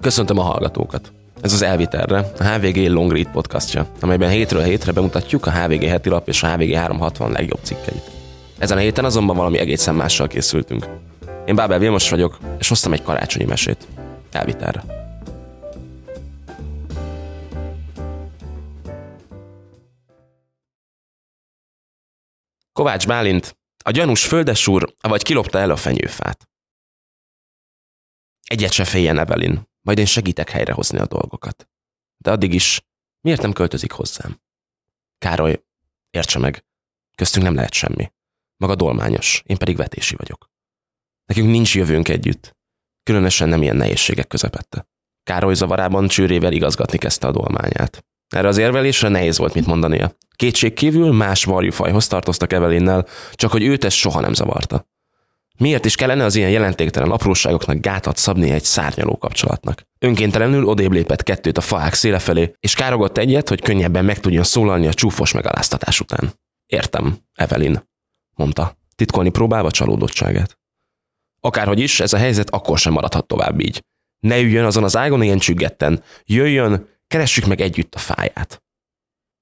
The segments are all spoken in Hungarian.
Köszöntöm a hallgatókat! Ez az Elviterre, a HVG Long Read podcastja, amelyben hétről hétre bemutatjuk a HVG heti lap és a HVG 360 legjobb cikkeit. Ezen a héten azonban valami egészen mással készültünk. Én Bábel Vilmos vagyok, és hoztam egy karácsonyi mesét. Elviterre. Kovács Bálint, a gyanús földesúr, vagy kilopta el a fenyőfát. Egyet se féljen Evelyn, majd én segítek helyrehozni a dolgokat. De addig is, miért nem költözik hozzám? Károly, értse meg, köztünk nem lehet semmi. Maga dolmányos, én pedig vetési vagyok. Nekünk nincs jövőnk együtt, különösen nem ilyen nehézségek közepette. Károly zavarában csőrével igazgatni kezdte a dolmányát. Erre az érvelésre nehéz volt mit mondania. Kétség kívül más varjúfajhoz tartoztak Evelinnel, csak hogy őt ez soha nem zavarta. Miért is kellene az ilyen jelentéktelen apróságoknak gátat szabni egy szárnyaló kapcsolatnak? Önkéntelenül odébb lépett kettőt a faák széle felé, és károgott egyet, hogy könnyebben meg tudjon szólalni a csúfos megaláztatás után. Értem, Evelyn, mondta, titkolni próbálva csalódottságát. Akárhogy is, ez a helyzet akkor sem maradhat tovább így. Ne üljön azon az ágon ilyen csüggetten, jöjjön, keressük meg együtt a fáját.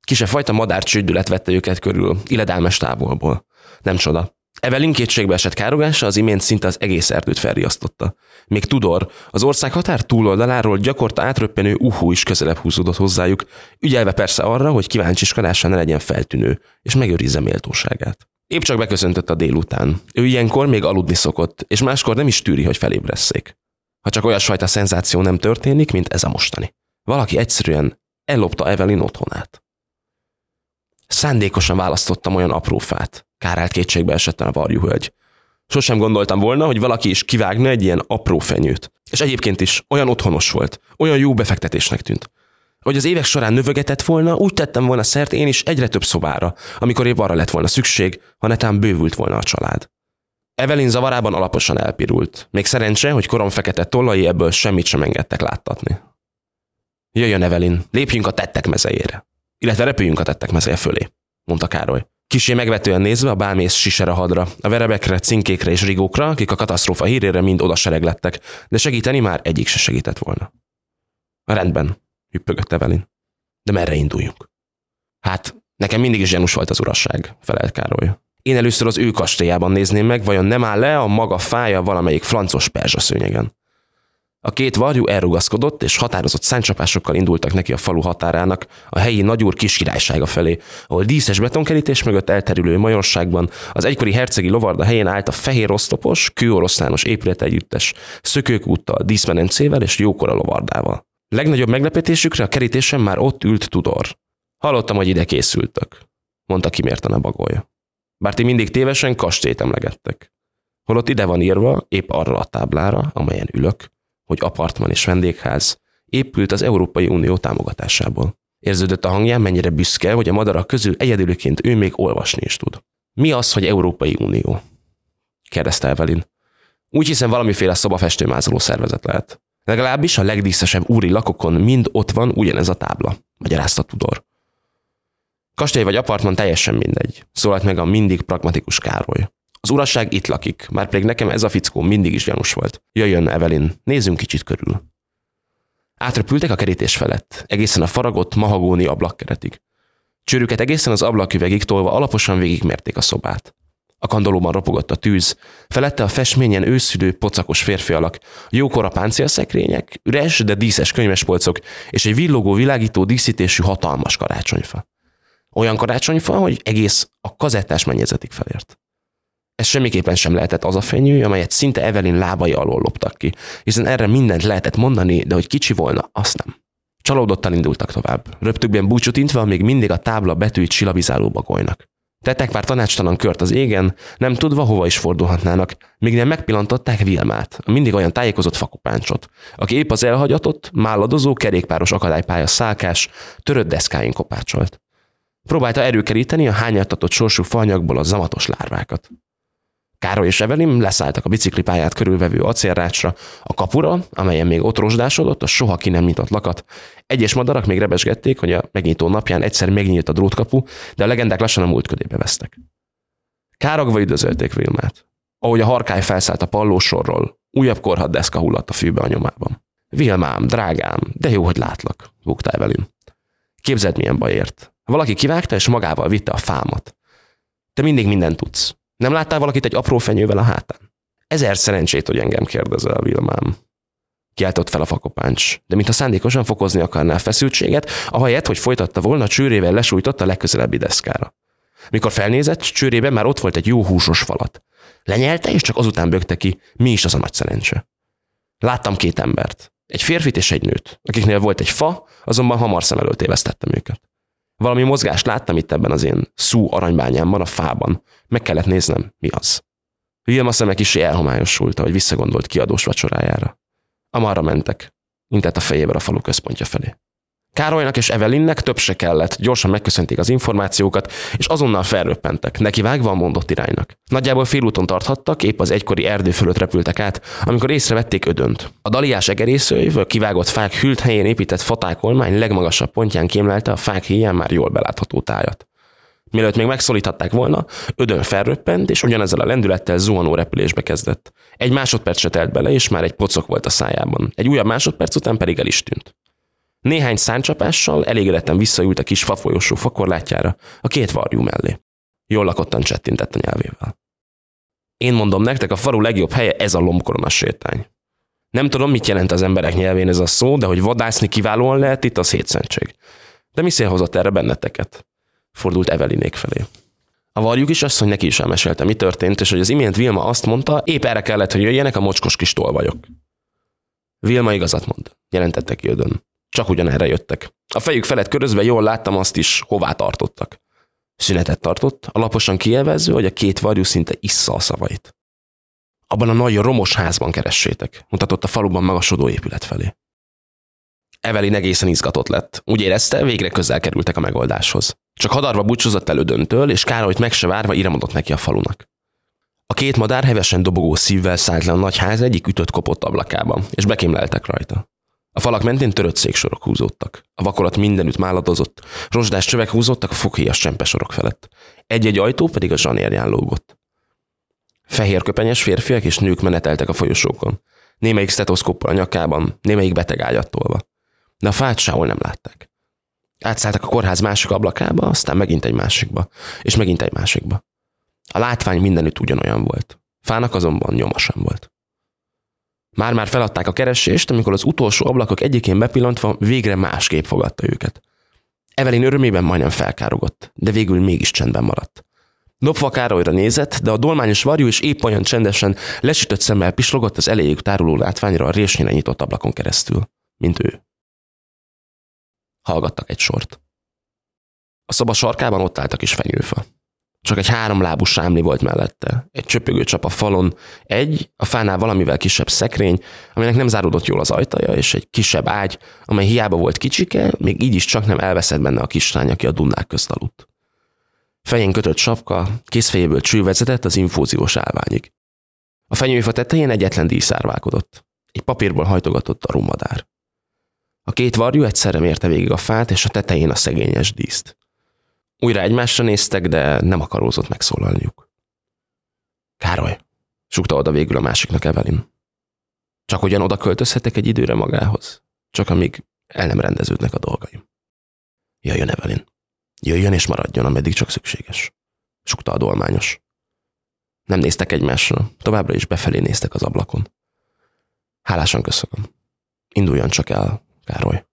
Kise fajta madár csődület vette őket körül, illedelmes távolból. Nem csoda. Evelyn kétségbe esett károgása az imént szinte az egész erdőt felriasztotta. Még Tudor, az ország határ túloldaláról gyakorta átröppenő uhú is közelebb húzódott hozzájuk, ügyelve persze arra, hogy kíváncsiskodása ne legyen feltűnő, és megőrizze méltóságát. Épp csak beköszöntött a délután. Ő ilyenkor még aludni szokott, és máskor nem is tűri, hogy felébresszék. Ha csak olyasfajta szenzáció nem történik, mint ez a mostani. Valaki egyszerűen ellopta Evelyn otthonát. Szándékosan választottam olyan apró fát, kárált kétségbe esetten a varjuhölgy. Sosem gondoltam volna, hogy valaki is kivágna egy ilyen apró fenyőt. És egyébként is olyan otthonos volt, olyan jó befektetésnek tűnt. Hogy az évek során növegetett volna, úgy tettem volna szert én is egyre több szobára, amikor épp arra lett volna szükség, ha netán bővült volna a család. Evelyn zavarában alaposan elpirult. Még szerencse, hogy korom fekete tollai ebből semmit sem engedtek láttatni. Jöjjön Evelyn, lépjünk a tettek mezejére. Illetve repüljünk a tettek mezeje fölé, mondta Károly. Kisé megvetően nézve a bálmész sisere hadra, a verebekre, cinkékre és rigókra, akik a katasztrófa hírére mind oda sereglettek, de segíteni már egyik se segített volna. Rendben, hüppögött Evelyn. De merre induljunk? Hát, nekem mindig is gyanús volt az urasság, felelt Károly. Én először az ő kastélyában nézném meg, vajon nem áll le a maga fája valamelyik francos perzsa szőnyegen. A két varjú elrugaszkodott, és határozott száncsapásokkal indultak neki a falu határának, a helyi nagyúr kis királysága felé, ahol díszes betonkerítés mögött elterülő majorságban az egykori hercegi lovarda helyén állt a fehér osztopos, kőoroszlános épület együttes, szökőkúttal, díszmenencével és jókora lovardával. Legnagyobb meglepetésükre a kerítésen már ott ült Tudor. Hallottam, hogy ide készültök, mondta kimérten a bagolya. Bár ti mindig tévesen kastélyt emlegettek. Holott ide van írva, épp arra a táblára, amelyen ülök, hogy apartman és vendégház épült az Európai Unió támogatásából. Érződött a hangján, mennyire büszke, hogy a madarak közül egyedülként ő még olvasni is tud. Mi az, hogy Európai Unió? kérdezte Evelyn. Úgy hiszem valamiféle szobafestőmázoló szervezet lehet. Legalábbis a legdíszesebb úri lakokon mind ott van ugyanez a tábla, magyarázta Tudor. Kastély vagy apartman teljesen mindegy, szólalt meg a mindig pragmatikus Károly. Az uraság itt lakik, már pedig nekem ez a fickó mindig is gyanús volt. Jöjjön, Evelyn, nézzünk kicsit körül. Átrepültek a kerítés felett, egészen a faragott mahagóni ablakkeretig. Csőrüket egészen az ablaküvegig tolva alaposan végigmérték a szobát. A kandolóban ropogott a tűz, felette a festményen őszülő, pocakos férfi alak, jókora páncélszekrények, üres, de díszes könyvespolcok és egy villogó világító díszítésű hatalmas karácsonyfa. Olyan karácsonyfa, hogy egész a kazettás mennyezetig felért. Ez semmiképpen sem lehetett az a fenyő, amelyet szinte Evelyn lábai alól loptak ki, hiszen erre mindent lehetett mondani, de hogy kicsi volna, azt nem. Csalódottan indultak tovább. Röptükben búcsút intve, még mindig a tábla betűit silabizáló bagolynak. Tettek pár tanácstalan kört az égen, nem tudva, hova is fordulhatnának, míg nem megpillantották Vilmát, a mindig olyan tájékozott fakopáncsot, aki épp az elhagyatott, málladozó, kerékpáros akadálypálya szálkás, törött deszkáin kopácsolt. Próbálta erőkeríteni a hányartatott sorsú fanyagból a zamatos lárvákat. Károly és Evelyn leszálltak a biciklipályát körülvevő acélrácsra, a kapura, amelyen még ott rozsdásodott, a soha ki nem nyitott lakat. Egyes madarak még rebesgették, hogy a megnyitó napján egyszer megnyílt a drótkapu, de a legendák lassan a múlt ködébe vesztek. Károgva üdvözölték Vilmát. Ahogy a harkály felszállt a pallósorról, újabb korhat deszka hulladt a fűbe a nyomában. Vilmám, drágám, de jó, hogy látlak, bukta Evelyn. Képzeld, milyen bajért. Valaki kivágta, és magával vitte a fámat. Te mindig mindent tudsz. Nem láttál valakit egy apró fenyővel a hátán? Ezer szerencsét, hogy engem kérdezel, Vilmám. Kiáltott fel a fakopáncs, de mintha szándékosan fokozni akarná a feszültséget, ahelyett, hogy folytatta volna, csőrével lesújtott a legközelebbi deszkára. Mikor felnézett, csőrében már ott volt egy jó húsos falat. Lenyelte, és csak azután bögte ki, mi is az a nagy szerencse. Láttam két embert, egy férfit és egy nőt, akiknél volt egy fa, azonban hamar szem előtt évesztettem őket. Valami mozgást láttam itt ebben az én szú aranybányámban, a fában. Meg kellett néznem, mi az. Wilma szeme kicsi elhomályosult, hogy visszagondolt kiadós vacsorájára. Amarra mentek, intett a fejével a falu központja felé. Károlynak és Evelinnek több se kellett, gyorsan megköszönték az információkat, és azonnal felröppentek, neki vágva a mondott iránynak. Nagyjából félúton tarthattak, épp az egykori erdő fölött repültek át, amikor észrevették ödönt. A daliás egerészőjv, a kivágott fák hűlt helyén épített fatákolmány legmagasabb pontján kémlelte a fák héján már jól belátható tájat. Mielőtt még megszólíthatták volna, ödön felröppent, és ugyanezzel a lendülettel zuhanó repülésbe kezdett. Egy másodperc se telt bele, és már egy pocok volt a szájában. Egy újabb másodperc után pedig el is tűnt. Néhány száncsapással elégedetten visszaült a kis fafolyosó fakorlátjára, a két varjú mellé. Jól lakottan csettintett a nyelvével. Én mondom nektek, a falu legjobb helye ez a lombkorona sétány. Nem tudom, mit jelent az emberek nyelvén ez a szó, de hogy vadászni kiválóan lehet itt, az hétszentség. De mi szél hozott erre benneteket? Fordult Evelinék felé. A varjuk is azt, hogy neki is elmesélte, mi történt, és hogy az imént Vilma azt mondta, épp erre kellett, hogy jöjjenek a mocskos kis tolvajok. Vilma igazat mond, jelentette ki ödön. Csak ugyanerre jöttek. A fejük felett körözve jól láttam azt is, hová tartottak. Szünetet tartott, alaposan kielvező, hogy a két varjú szinte issza a szavait. Abban a nagy romos házban keressétek, mutatott a faluban magasodó épület felé. Evelyn egészen izgatott lett. Úgy érezte, végre közel kerültek a megoldáshoz. Csak hadarva búcsúzott elődöntől, és Károlyt meg se várva iramodott neki a falunak. A két madár hevesen dobogó szívvel szállt le a nagy ház egyik ütött kopott ablakába, és bekémleltek rajta. A falak mentén törött széksorok húzódtak. A vakolat mindenütt máladozott, rozsdás csövek húzódtak a foghíjas csempesorok felett. Egy-egy ajtó pedig a zsanérján lógott. Fehér köpenyes férfiak és nők meneteltek a folyosókon. Némelyik stetoszkóppal a nyakában, némelyik beteg ágyattolva. De a fát sehol nem látták. Átszálltak a kórház másik ablakába, aztán megint egy másikba, és megint egy másikba. A látvány mindenütt ugyanolyan volt. Fának azonban nyoma sem volt. Már-már feladták a keresést, amikor az utolsó ablakok egyikén bepillantva végre másképp fogadta őket. Evelyn örömében majdnem felkárogott, de végül mégis csendben maradt. Nopva Károlyra nézett, de a dolmányos varjú is épp olyan csendesen, lesütött szemmel pislogott az elejéig táruló látványra a résnyire nyitott ablakon keresztül, mint ő. Hallgattak egy sort. A szoba sarkában ott állt a kis fenyőfa. Csak egy háromlábú sámli volt mellette, egy csöpögő csap a falon, egy, a fánál valamivel kisebb szekrény, aminek nem záródott jól az ajtaja, és egy kisebb ágy, amely hiába volt kicsike, még így is csak nem elveszett benne a kislány, aki a dunnák közt aludt. Fején kötött sapka, kézfejéből cső vezetett az infúziós állványig. A fenyőfa tetején egyetlen díszár vágódott. Egy papírból hajtogatott a rumadár. A két varjú egyszerre mérte végig a fát, és a tetején a szegényes díszt. Újra egymásra néztek, de nem akarózott megszólalniuk. Károly, sukta oda végül a másiknak Evelyn. Csak ugyan oda költözhetek egy időre magához, csak amíg el nem rendeződnek a dolgaim. Jöjjön Evelyn. Jöjjön és maradjon, ameddig csak szükséges. Sukta a dolmányos. Nem néztek egymásra, továbbra is befelé néztek az ablakon. Hálásan köszönöm. Induljon csak el, Károly.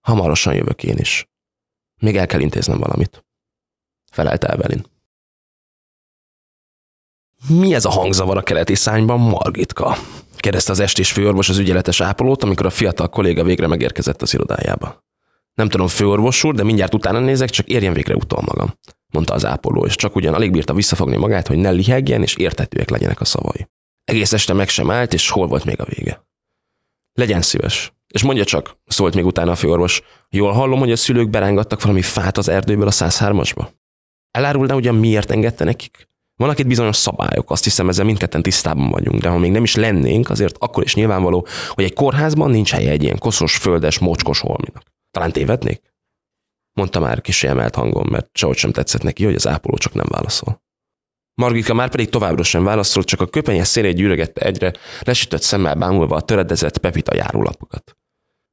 Hamarosan jövök én is. Még el kell intéznem valamit. Felelte Evelyn. Mi ez a hangzavar a keleti szányban, Margitka? kérdezte az estés főorvos az ügyeletes ápolót, amikor a fiatal kolléga végre megérkezett az irodájába. Nem tudom, főorvos úr, de mindjárt utána nézek, csak érjen végre utol magam, mondta az ápoló, és csak ugyan alig bírta visszafogni magát, hogy ne lihegjen, és értetőek legyenek a szavai. Egész este meg sem állt, és hol volt még a vége. Legyen szíves, és mondja csak, szólt még utána a főorvos, jól hallom, hogy a szülők berángattak valami fát az erdőből a 103-asba? Elárulná ugyan miért engedte nekik? Vannak itt bizonyos szabályok, azt hiszem ezzel mindketten tisztában vagyunk, de ha még nem is lennénk, azért akkor is nyilvánvaló, hogy egy kórházban nincs helye egy ilyen koszos, földes, mocskos holminak. Talán tévednék? Mondta már kis emelt hangon, mert sehogy sem tetszett neki, hogy az ápoló csak nem válaszol. Margika már pedig továbbra sem válaszolt, csak a köpenye szélét gyűrögette egyre, lesütött szemmel bámulva a töredezett Pepita járólapokat.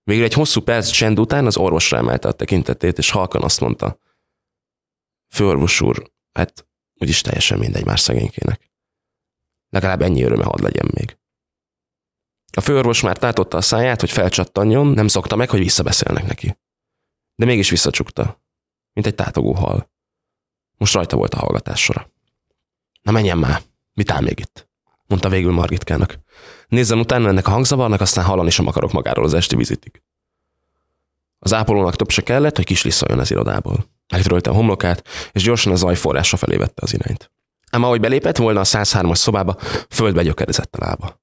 Végül egy hosszú perc csend után az orvosra emelte a tekintetét, és halkan azt mondta, főorvos úr, hát úgyis teljesen mindegy már szegénykének. Legalább ennyi öröme hadd legyen még. A főorvos már tátotta a száját, hogy felcsattanjon, nem szokta meg, hogy visszabeszélnek neki. De mégis visszacsukta, mint egy tátogó hal. Most rajta volt a hallgatás sora. Na menjen már, mit áll még itt? Mondta végül Margitkának. Nézzem utána ennek a hangzavarnak, aztán hallani sem akarok magáról az esti vizitig. Az ápolónak több se kellett, hogy kislisszoljon az irodából. Megtörölte a homlokát, és gyorsan a zaj forrása felé vette az irányt. Ám ahogy belépett volna a 103-as szobába, földbe gyökerezett a lába.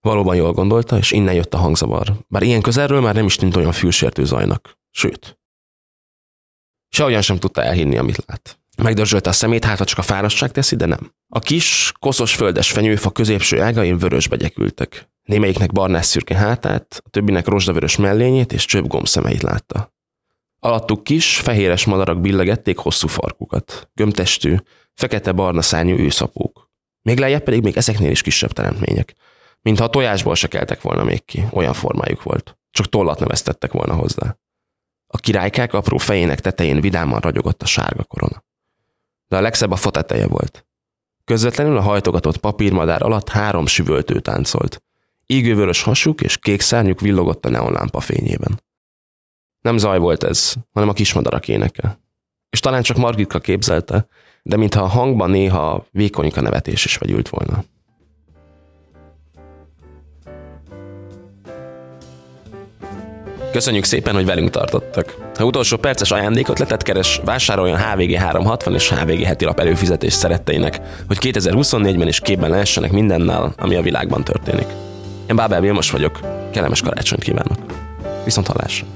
Valóban jól gondolta, és innen jött a hangzavar, bár ilyen közelről már nem is tűnt olyan fülsértő zajnak. Sőt. Sehogyan sem tudta elhinni, amit lát. Megdörzsölte a szemét, hát csak a fáradtság teszi, de nem. A kis, koszos földes fenyőfa középső ágain vörösbe gyekültek. Némelyiknek barnás szürke hátát, a többinek rozsdavörös mellényét és csöbb gombszemeit látta. Alattuk kis, fehéres madarak billegették hosszú farkukat, gömtestű, fekete-barna szárnyú őszapók. Még lejjebb pedig még ezeknél is kisebb teremtmények. Mintha a tojásból se keltek volna még ki, olyan formájuk volt. Csak tollat neveztettek volna hozzá. A királykák apró fejének tetején vidáman ragyogott a sárga korona. De a legszebb a foteteje volt. Közvetlenül a hajtogatott papírmadár alatt három süvöltő táncolt. Ígővörös hasuk és kék szárnyuk villogott a neonlámpa fényében. Nem zaj volt ez, hanem a kismadarak éneke. És talán csak Margitka képzelte, de mintha a hangban néha vékonyka nevetés is vegyült volna. Köszönjük szépen, hogy velünk tartottak. Ha utolsó perces ajándékot letet keres, vásároljon HVG 360 és HVG heti lap előfizetés szeretteinek, hogy 2024-ben is képben lehessenek mindennel, ami a világban történik. Én Bábel Vilmos vagyok, kellemes karácsonyt kívánok. Viszont hallásra!